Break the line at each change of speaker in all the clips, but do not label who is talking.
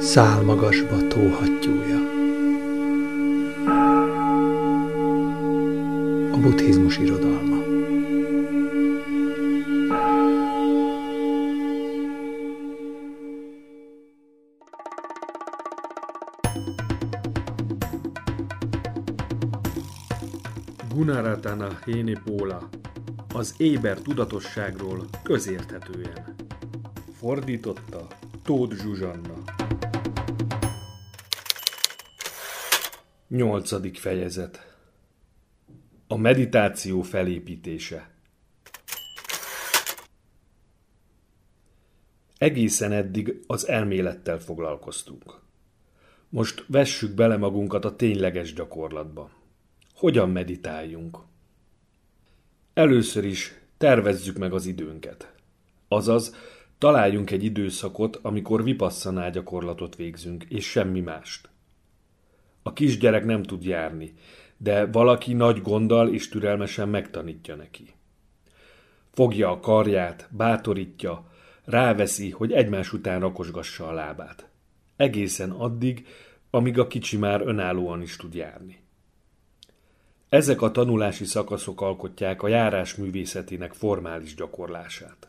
Szál magasba tóhattyúja. A buddhizmus irodalma.
Gunaratana Héni Póla az éber tudatosságról közérthetően. Fordította Tóth Zsuzsanna. Nyolcadik fejezet A meditáció felépítése Egészen eddig az elmélettel foglalkoztunk. Most vessük bele magunkat a tényleges gyakorlatba. Hogyan meditáljunk? Először is tervezzük meg az időnket. Azaz, találjunk egy időszakot, amikor vipasszaná gyakorlatot végzünk, és semmi mást. A kisgyerek nem tud járni, de valaki nagy gonddal és türelmesen megtanítja neki. Fogja a karját, bátorítja, ráveszi, hogy egymás után rakosgassa a lábát. Egészen addig, amíg a kicsi már önállóan is tud járni. Ezek a tanulási szakaszok alkotják a járás művészetének formális gyakorlását.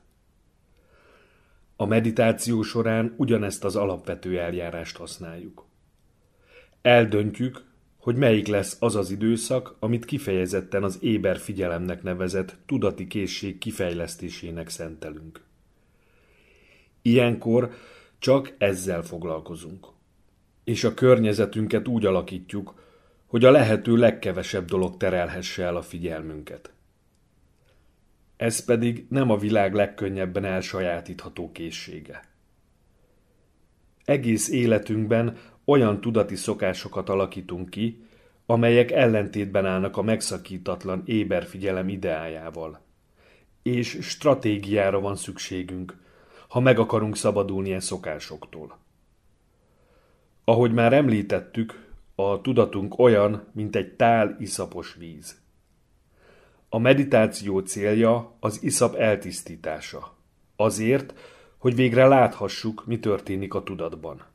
A meditáció során ugyanezt az alapvető eljárást használjuk. Eldöntjük, hogy melyik lesz az az időszak, amit kifejezetten az éber figyelemnek nevezett tudati készség kifejlesztésének szentelünk. Ilyenkor csak ezzel foglalkozunk. És a környezetünket úgy alakítjuk, hogy a lehető legkevesebb dolog terelhesse el a figyelmünket. Ez pedig nem a világ legkönnyebben elsajátítható készsége. Egész életünkben olyan tudati szokásokat alakítunk ki, amelyek ellentétben állnak a megszakítatlan éberfigyelem ideájával. És stratégiára van szükségünk, ha meg akarunk szabadulni e szokásoktól. Ahogy már említettük, a tudatunk olyan, mint egy tál iszapos víz. A meditáció célja az iszap eltisztítása. Azért, hogy végre láthassuk, mi történik a tudatban.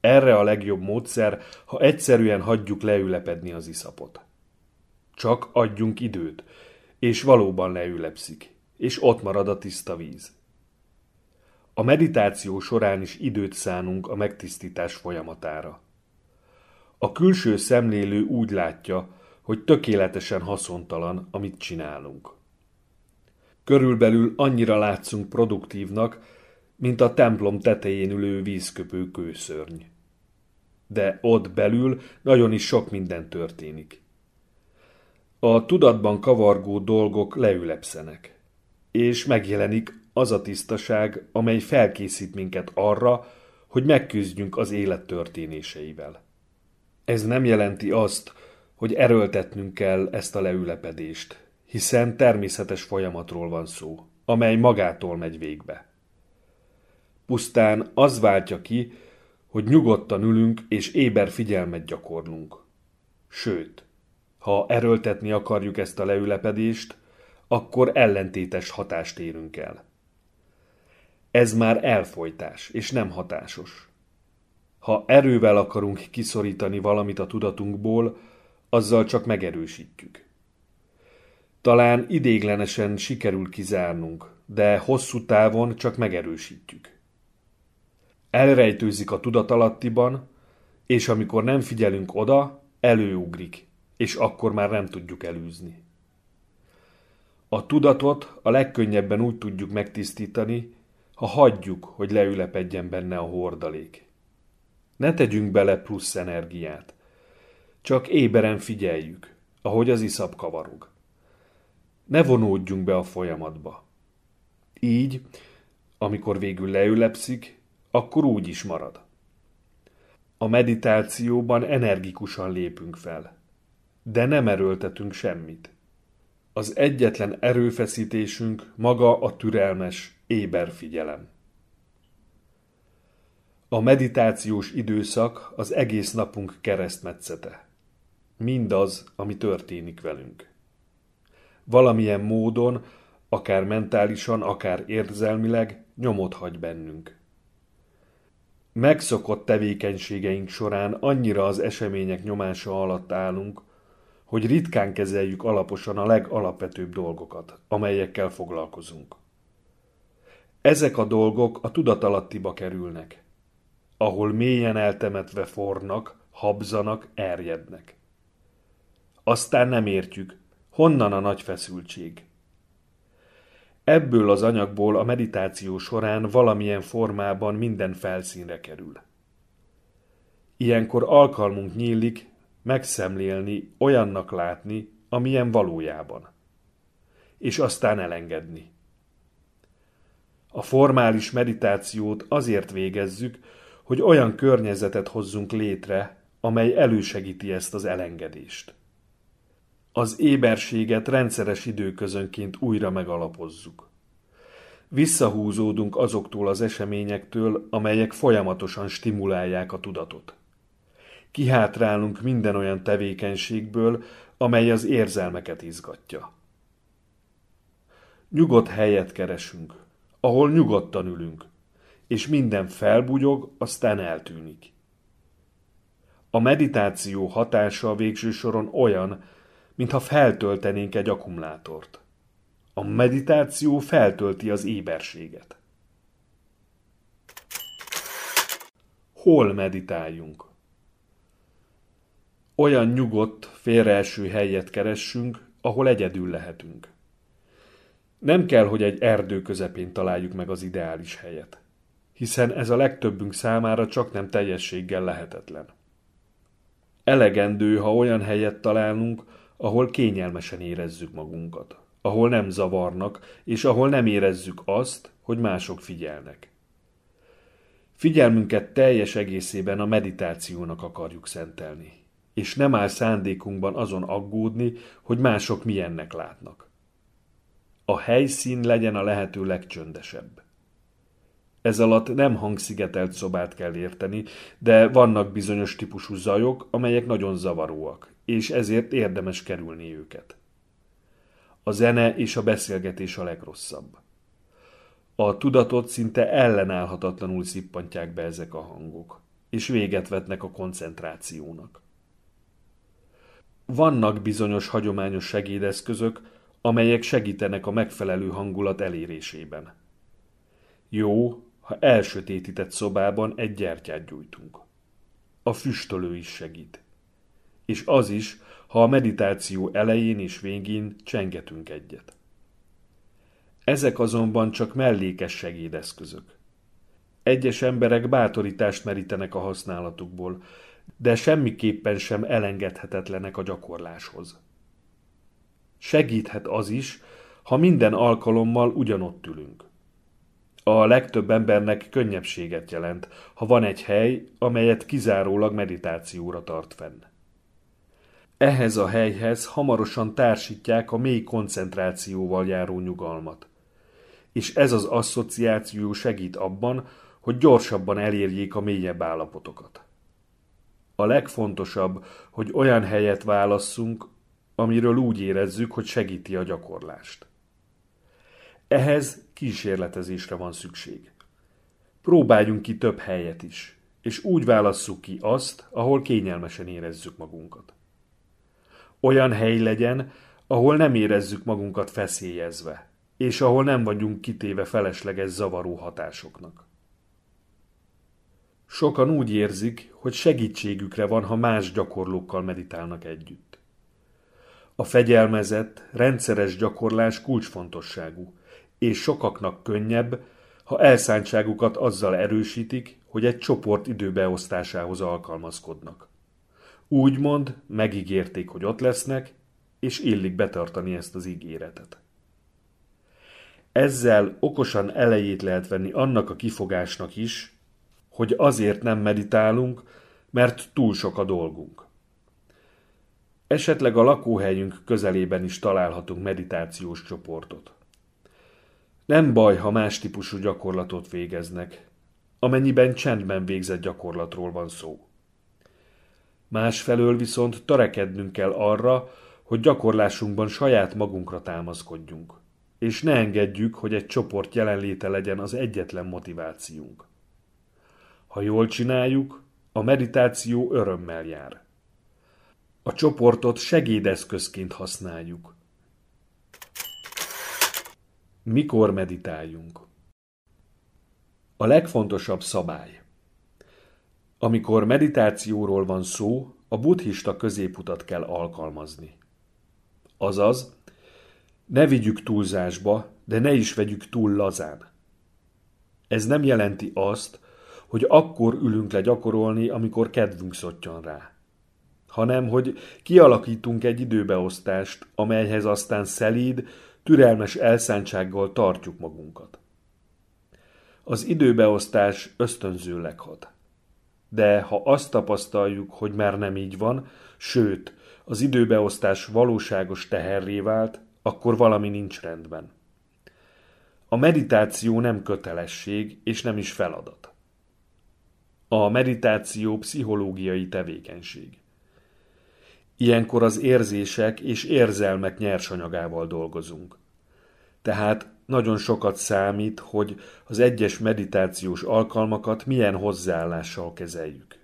Erre a legjobb módszer, ha egyszerűen hagyjuk leülepedni az iszapot. Csak adjunk időt, és valóban leülepszik, és ott marad a tiszta víz. A meditáció során is időt szánunk a megtisztítás folyamatára. A külső szemlélő úgy látja, hogy tökéletesen haszontalan, amit csinálunk. Körülbelül annyira látszunk produktívnak, mint a templom tetején ülő vízköpő kőszörny. De ott belül nagyon is sok minden történik. A tudatban kavargó dolgok leülepszenek, és megjelenik az a tisztaság, amely felkészít minket arra, hogy megküzdjünk az élet történéseivel. Ez nem jelenti azt, hogy erőltetnünk kell ezt a leülepedést, hiszen természetes folyamatról van szó, amely magától megy végbe. Pusztán az váltja ki, hogy nyugodtan ülünk és éber figyelmet gyakorlunk. Sőt, ha erőltetni akarjuk ezt a leülepedést, akkor ellentétes hatást érünk el. Ez már elfolytás, és nem hatásos. Ha erővel akarunk kiszorítani valamit a tudatunkból, azzal csak megerősítjük. Talán idéglenesen sikerül kizárnunk, de hosszú távon csak megerősítjük. Elrejtőzik a tudatalattiban, és amikor nem figyelünk oda, előugrik, és akkor már nem tudjuk elűzni. A tudatot a legkönnyebben úgy tudjuk megtisztítani, ha hagyjuk, hogy leülepedjen benne a hordalék. Ne tegyünk bele plusz energiát. Csak éberen figyeljük, ahogy az iszap kavarog. Ne vonódjunk be a folyamatba. Így, amikor végül leülepszik, akkor úgy is marad. A meditációban energikusan lépünk fel, de nem erőltetünk semmit. Az egyetlen erőfeszítésünk maga a türelmes, éber figyelem. A meditációs időszak az egész napunk keresztmetszete. Mindaz, ami történik velünk. Valamilyen módon, akár mentálisan, akár érzelmileg nyomot hagy bennünk. Megszokott tevékenységeink során annyira az események nyomása alatt állunk, hogy ritkán kezeljük alaposan a legalapvetőbb dolgokat, amelyekkel foglalkozunk. Ezek a dolgok a tudatalattiba kerülnek, ahol mélyen eltemetve fornak, habzanak, erjednek. Aztán nem értjük, honnan a nagy feszültség. Ebből az anyagból a meditáció során valamilyen formában minden felszínre kerül. Ilyenkor alkalmunk nyílik megszemlélni, olyannak látni, amilyen valójában. És aztán elengedni. A formális meditációt azért végezzük, hogy olyan környezetet hozzunk létre, amely elősegíti ezt az elengedést. Az éberséget rendszeres időközönként újra megalapozzuk. Visszahúzódunk azoktól az eseményektől, amelyek folyamatosan stimulálják a tudatot. Kihátrálunk minden olyan tevékenységből, amely az érzelmeket izgatja. Nyugodt helyet keresünk, ahol nyugodtan ülünk, és minden felbugyog, aztán eltűnik. A meditáció hatása a végső soron olyan, mintha feltöltenénk egy akkumulátort. A meditáció feltölti az éberséget. Hol meditáljunk? Olyan nyugodt, félreeső helyet keressünk, ahol egyedül lehetünk. Nem kell, hogy egy erdő közepén találjuk meg az ideális helyet, hiszen ez a legtöbbünk számára csak nem teljességgel lehetetlen. Elegendő, ha olyan helyet találunk, ahol kényelmesen érezzük magunkat, ahol nem zavarnak, és ahol nem érezzük azt, hogy mások figyelnek. Figyelmünket teljes egészében a meditációnak akarjuk szentelni, és nem áll szándékunkban azon aggódni, hogy mások milyennek látnak. A helyszín legyen a lehető legcsöndesebb. Ez alatt nem hangszigetelt szobát kell érteni, de vannak bizonyos típusú zajok, amelyek nagyon zavaróak, és ezért érdemes kerülni őket. A zene és a beszélgetés a legrosszabb. A tudatot szinte ellenállhatatlanul szippantják be ezek a hangok, és véget vetnek a koncentrációnak. Vannak bizonyos hagyományos segédeszközök, amelyek segítenek a megfelelő hangulat elérésében. Jó, ha elsötétített szobában egy gyertyát gyújtunk. A füstölő is segít. És az is, ha a meditáció elején és végén csengetünk egyet. Ezek azonban csak mellékes segédeszközök. Egyes emberek bátorítást merítenek a használatukból, de semmiképpen sem elengedhetetlenek a gyakorláshoz. Segíthet az is, ha minden alkalommal ugyanott ülünk. A legtöbb embernek könnyebbséget jelent, ha van egy hely, amelyet kizárólag meditációra tart fenn. Ehhez a helyhez hamarosan társítják a mély koncentrációval járó nyugalmat. És ez az asszociáció segít abban, hogy gyorsabban elérjék a mélyebb állapotokat. A legfontosabb, hogy olyan helyet válasszunk, amiről úgy érezzük, hogy segíti a gyakorlást. Ehhez kísérletezésre van szükség. Próbáljunk ki több helyet is, és úgy válasszuk ki azt, ahol kényelmesen érezzük magunkat. Olyan hely legyen, ahol nem érezzük magunkat feszélyezve, és ahol nem vagyunk kitéve felesleges zavaró hatásoknak. Sokan úgy érzik, hogy segítségükre van, ha más gyakorlókkal meditálnak együtt. A fegyelmezett, rendszeres gyakorlás kulcsfontosságú, és sokaknak könnyebb, ha elszántságukat azzal erősítik, hogy egy csoport időbeosztásához alkalmazkodnak. Úgymond megígérték, hogy ott lesznek, és illik betartani ezt az ígéretet. Ezzel okosan elejét lehet venni annak a kifogásnak is, hogy azért nem meditálunk, mert túl sok a dolgunk. Esetleg a lakóhelyünk közelében is találhatunk meditációs csoportot. Nem baj, ha más típusú gyakorlatot végeznek, amennyiben csendben végzett gyakorlatról van szó. Másfelől viszont törekednünk kell arra, hogy gyakorlásunkban saját magunkra támaszkodjunk, és ne engedjük, hogy egy csoport jelenléte legyen az egyetlen motivációnk. Ha jól csináljuk, a meditáció örömmel jár. A csoportot segédeszközként használjuk. Mikor meditáljunk? A legfontosabb szabály. Amikor meditációról van szó, a buddhista középutat kell alkalmazni. Azaz, ne vigyük túlzásba, de ne is vegyük túl lazán. Ez nem jelenti azt, hogy akkor ülünk le gyakorolni, amikor kedvünk szottyan rá, hanem hogy kialakítunk egy időbeosztást, amelyhez aztán szelíd, türelmes elszántsággal tartjuk magunkat. Az időbeosztás ösztönzőleg hat. De ha azt tapasztaljuk, hogy már nem így van, sőt, az időbeosztás valóságos teherré vált, akkor valami nincs rendben. A meditáció nem kötelesség, és nem is feladat. A meditáció pszichológiai tevékenység. Ilyenkor az érzések és érzelmek nyersanyagával dolgozunk. Tehát nagyon sokat számít, hogy az egyes meditációs alkalmakat milyen hozzáállással kezeljük.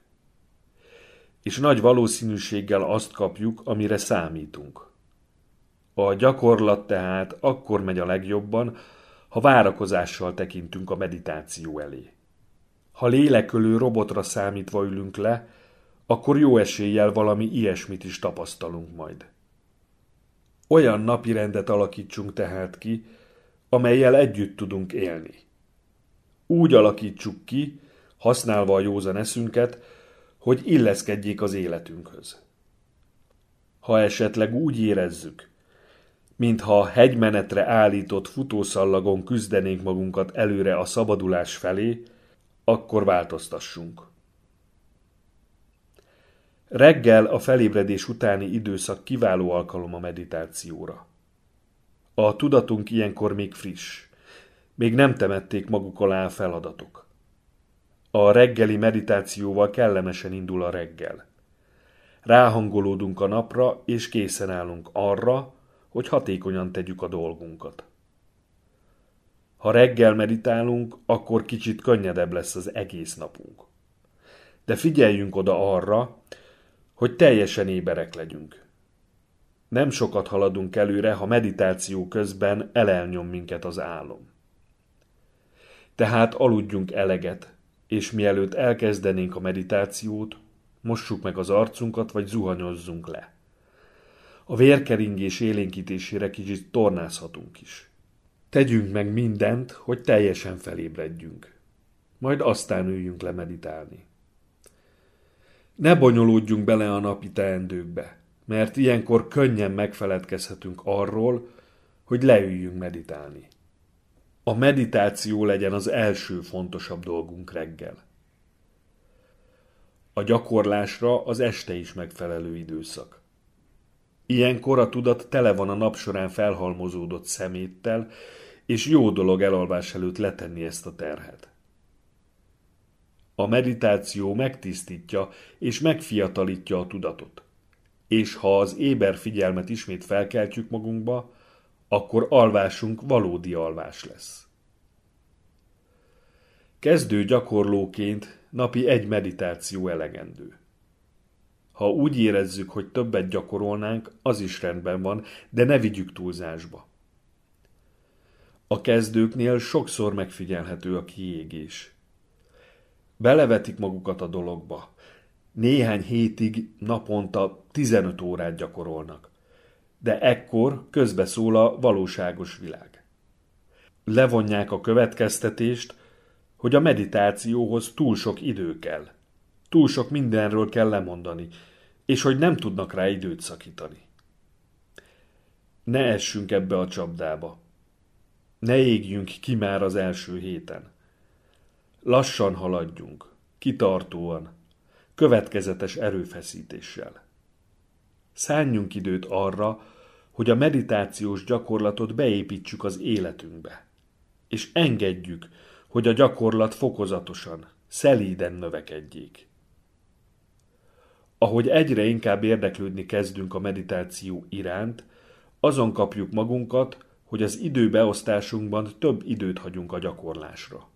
És nagy valószínűséggel azt kapjuk, amire számítunk. A gyakorlat tehát akkor megy a legjobban, ha várakozással tekintünk a meditáció elé. Ha lélekölő robotra számítva ülünk le, akkor jó eséllyel valami ilyesmit is tapasztalunk majd. Olyan napirendet alakítsunk tehát ki, amelyel együtt tudunk élni. Úgy alakítsuk ki, használva a józan eszünket, hogy illeszkedjék az életünkhöz. Ha esetleg úgy érezzük, mintha hegymenetre állított futószallagon küzdenénk magunkat előre a szabadulás felé, akkor változtassunk. Reggel a felébredés utáni időszak kiváló alkalom a meditációra. A tudatunk ilyenkor még friss. Még nem temették maguk alá a feladatok. A reggeli meditációval kellemesen indul a reggel. Ráhangolódunk a napra, és készen állunk arra, hogy hatékonyan tegyük a dolgunkat. Ha reggel meditálunk, akkor kicsit könnyedebb lesz az egész napunk. De figyeljünk oda arra, hogy teljesen éberek legyünk. Nem sokat haladunk előre, ha meditáció közben elelnyom minket az álom. Tehát aludjunk eleget, és mielőtt elkezdenénk a meditációt, mossuk meg az arcunkat, vagy zuhanyozzunk le. A vérkeringés élénkítésére kicsit tornázhatunk is. Tegyünk meg mindent, hogy teljesen felébredjünk. Majd aztán üljünk le meditálni. Ne bonyolódjunk bele a napi teendőkbe mert ilyenkor könnyen megfeledkezhetünk arról, hogy leüljünk meditálni. A meditáció legyen az első fontosabb dolgunk reggel. A gyakorlásra az este is megfelelő időszak. Ilyenkor a tudat tele van a nap során felhalmozódott szeméttel, és jó dolog elalvás előtt letenni ezt a terhet. A meditáció megtisztítja és megfiatalítja a tudatot és ha az éber figyelmet ismét felkeltjük magunkba, akkor alvásunk valódi alvás lesz. Kezdő gyakorlóként napi egy meditáció elegendő. Ha úgy érezzük, hogy többet gyakorolnánk, az is rendben van, de ne vigyük túlzásba. A kezdőknél sokszor megfigyelhető a kiégés. Belevetik magukat a dologba, néhány hétig naponta 15 órát gyakorolnak. De ekkor közbeszól a valóságos világ. Levonják a következtetést, hogy a meditációhoz túl sok idő kell. Túl sok mindenről kell lemondani, és hogy nem tudnak rá időt szakítani. Ne essünk ebbe a csapdába. Ne égjünk ki már az első héten. Lassan haladjunk, kitartóan, következetes erőfeszítéssel. Szálljunk időt arra, hogy a meditációs gyakorlatot beépítsük az életünkbe, és engedjük, hogy a gyakorlat fokozatosan, szelíden növekedjék. Ahogy egyre inkább érdeklődni kezdünk a meditáció iránt, azon kapjuk magunkat, hogy az időbeosztásunkban több időt hagyunk a gyakorlásra.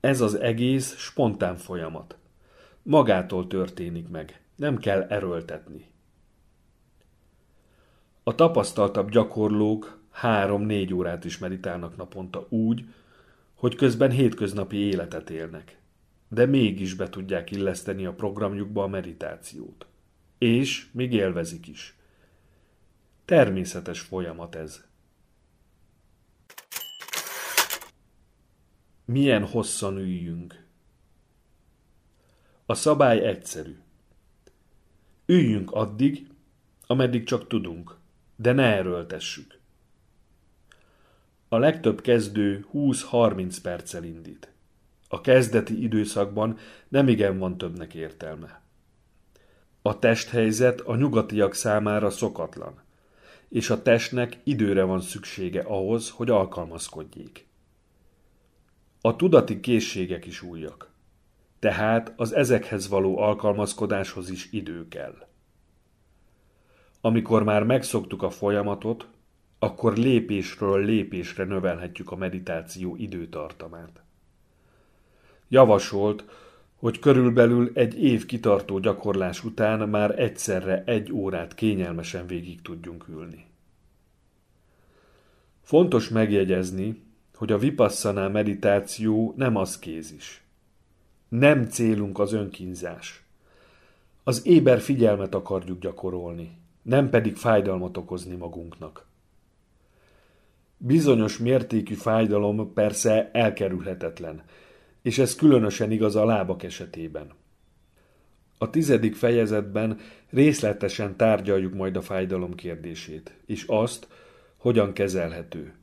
Ez az egész spontán folyamat. Magától történik meg, nem kell erőltetni. A tapasztaltabb gyakorlók három-négy órát is meditálnak naponta úgy, hogy közben hétköznapi életet élnek, de mégis be tudják illeszteni a programjukba a meditációt. És még élvezik is. Természetes folyamat ez. Milyen hosszan üljünk? A szabály egyszerű. Üljünk addig, ameddig csak tudunk, de ne erőltessük. A legtöbb kezdő 20-30 perccel indít. A kezdeti időszakban nem igen van többnek értelme. A testhelyzet a nyugatiak számára szokatlan, és a testnek időre van szüksége ahhoz, hogy alkalmazkodjék. A tudati készségek is újak, tehát az ezekhez való alkalmazkodáshoz is idő kell. Amikor már megszoktuk a folyamatot, akkor lépésről lépésre növelhetjük a meditáció időtartamát. Javasolt, hogy körülbelül egy év kitartó gyakorlás után már egyszerre egy órát kényelmesen végig tudjunk ülni. Fontos megjegyezni, hogy a vipasszanál meditáció nem az kézis. Nem célunk az önkínzás. Az éber figyelmet akarjuk gyakorolni, nem pedig fájdalmat okozni magunknak. Bizonyos mértékű fájdalom persze elkerülhetetlen, és ez különösen igaz a lábak esetében. A tizedik fejezetben részletesen tárgyaljuk majd a fájdalom kérdését, és azt, hogyan kezelhető.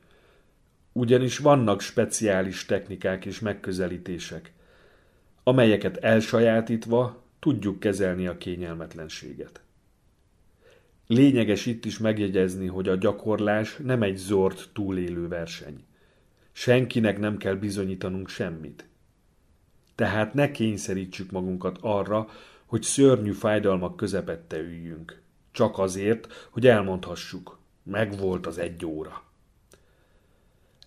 Ugyanis vannak speciális technikák és megközelítések, amelyeket elsajátítva tudjuk kezelni a kényelmetlenséget. Lényeges itt is megjegyezni, hogy a gyakorlás nem egy zord túlélő verseny. Senkinek nem kell bizonyítanunk semmit. Tehát ne kényszerítsük magunkat arra, hogy szörnyű fájdalmak közepette üljünk. Csak azért, hogy elmondhassuk, megvolt az egy óra.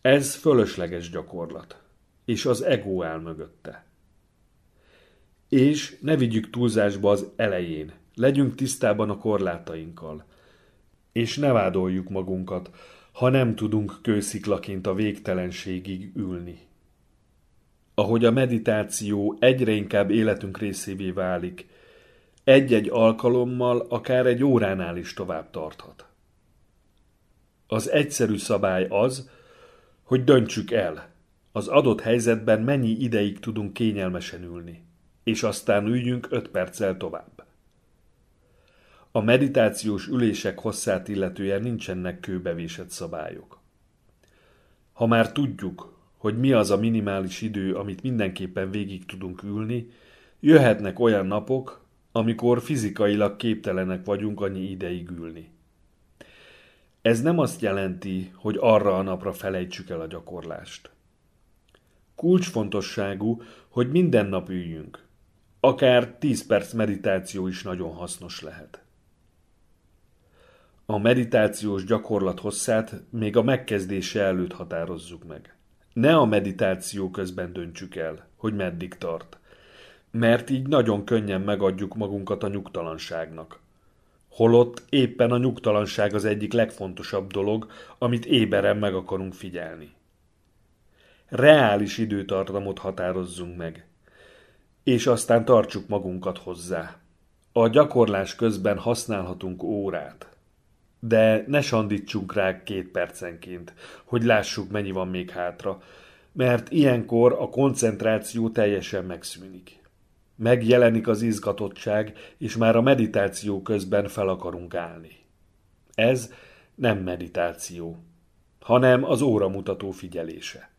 Ez fölösleges gyakorlat, és az ego áll mögötte. És ne vigyük túlzásba az elején, legyünk tisztában a korlátainkkal, és ne vádoljuk magunkat, ha nem tudunk kősziklaként a végtelenségig ülni. Ahogy a meditáció egyre inkább életünk részévé válik, egy-egy alkalommal akár egy óránál is tovább tarthat. Az egyszerű szabály az, hogy döntsük el, az adott helyzetben mennyi ideig tudunk kényelmesen ülni, és aztán üljünk öt perccel tovább. A meditációs ülések hosszát illetően nincsenek kőbevésett szabályok. Ha már tudjuk, hogy mi az a minimális idő, amit mindenképpen végig tudunk ülni, jöhetnek olyan napok, amikor fizikailag képtelenek vagyunk annyi ideig ülni. Ez nem azt jelenti, hogy arra a napra felejtsük el a gyakorlást. Kulcsfontosságú, hogy minden nap üljünk. Akár 10 perc meditáció is nagyon hasznos lehet. A meditációs gyakorlat hosszát még a megkezdése előtt határozzuk meg. Ne a meditáció közben döntsük el, hogy meddig tart, mert így nagyon könnyen megadjuk magunkat a nyugtalanságnak. Holott éppen a nyugtalanság az egyik legfontosabb dolog, amit éberen meg akarunk figyelni. Reális időtartamot határozzunk meg, és aztán tartsuk magunkat hozzá. A gyakorlás közben használhatunk órát, de ne sandítsunk rá két percenként, hogy lássuk, mennyi van még hátra, mert ilyenkor a koncentráció teljesen megszűnik. Megjelenik az izgatottság, és már a meditáció közben fel akarunk állni. Ez nem meditáció, hanem az óramutató figyelése.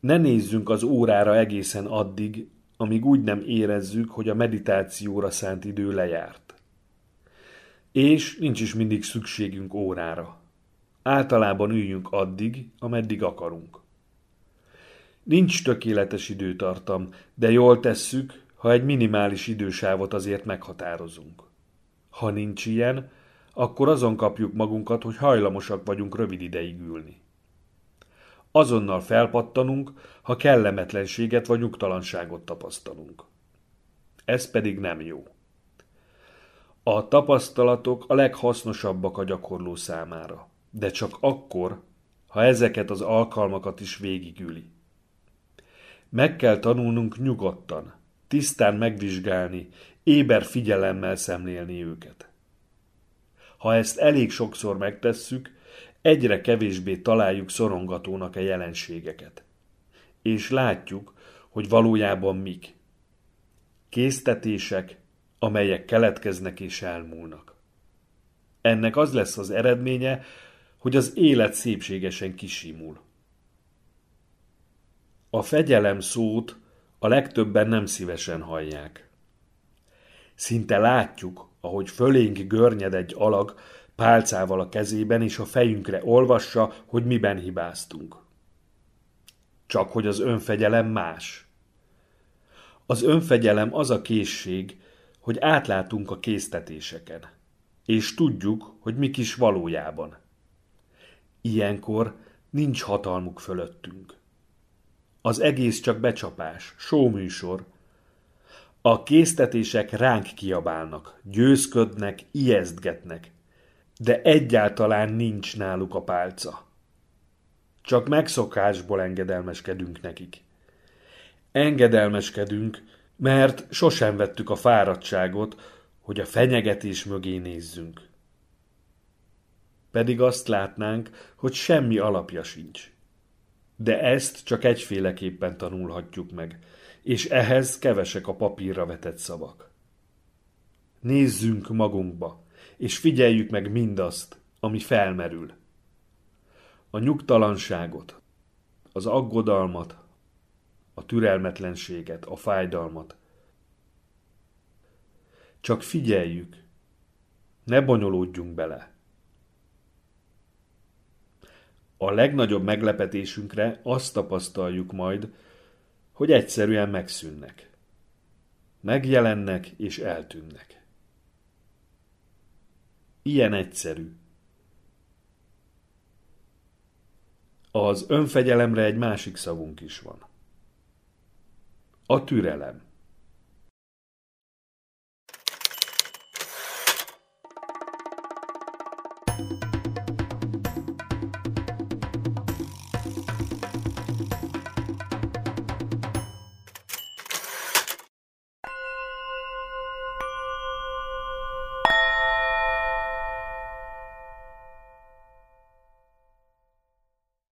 Ne nézzünk az órára egészen addig, amíg úgy nem érezzük, hogy a meditációra szánt idő lejárt. És nincs is mindig szükségünk órára. Általában üljünk addig, ameddig akarunk. Nincs tökéletes időtartam, de jól tesszük, ha egy minimális idősávot azért meghatározunk. Ha nincs ilyen, akkor azon kapjuk magunkat, hogy hajlamosak vagyunk rövid ideig ülni. Azonnal felpattanunk, ha kellemetlenséget vagy nyugtalanságot tapasztalunk. Ez pedig nem jó. A tapasztalatok a leghasznosabbak a gyakorló számára, de csak akkor, ha ezeket az alkalmakat is végigüli. Meg kell tanulnunk nyugodtan, tisztán megvizsgálni, éber figyelemmel szemlélni őket. Ha ezt elég sokszor megtesszük, egyre kevésbé találjuk szorongatónak a jelenségeket. És látjuk, hogy valójában mik. Késztetések, amelyek keletkeznek és elmúlnak. Ennek az lesz az eredménye, hogy az élet szépségesen kisimul. A fegyelem szót a legtöbben nem szívesen hallják. Szinte látjuk, ahogy fölénk görnyed egy alag pálcával a kezében, és a fejünkre olvassa, hogy miben hibáztunk. Csak hogy az önfegyelem más. Az önfegyelem az a készség, hogy átlátunk a késztetéseken, és tudjuk, hogy mik is valójában. Ilyenkor nincs hatalmuk fölöttünk. Az egész csak becsapás, sóműsor. A késztetések ránk kiabálnak, győzködnek, ijesztgetnek, de egyáltalán nincs náluk a pálca. Csak megszokásból engedelmeskedünk nekik. Engedelmeskedünk, mert sosem vettük a fáradtságot, hogy a fenyegetés mögé nézzünk. Pedig azt látnánk, hogy semmi alapja sincs. De ezt csak egyféleképpen tanulhatjuk meg, és ehhez kevesek a papírra vetett szavak. Nézzünk magunkba, és figyeljük meg mindazt, ami felmerül. A nyugtalanságot, az aggodalmat, a türelmetlenséget, a fájdalmat. Csak figyeljük, ne bonyolódjunk bele. A legnagyobb meglepetésünkre azt tapasztaljuk majd, hogy egyszerűen megszűnnek. Megjelennek és eltűnnek. Ilyen egyszerű. Az önfegyelemre egy másik szavunk is van. A türelem.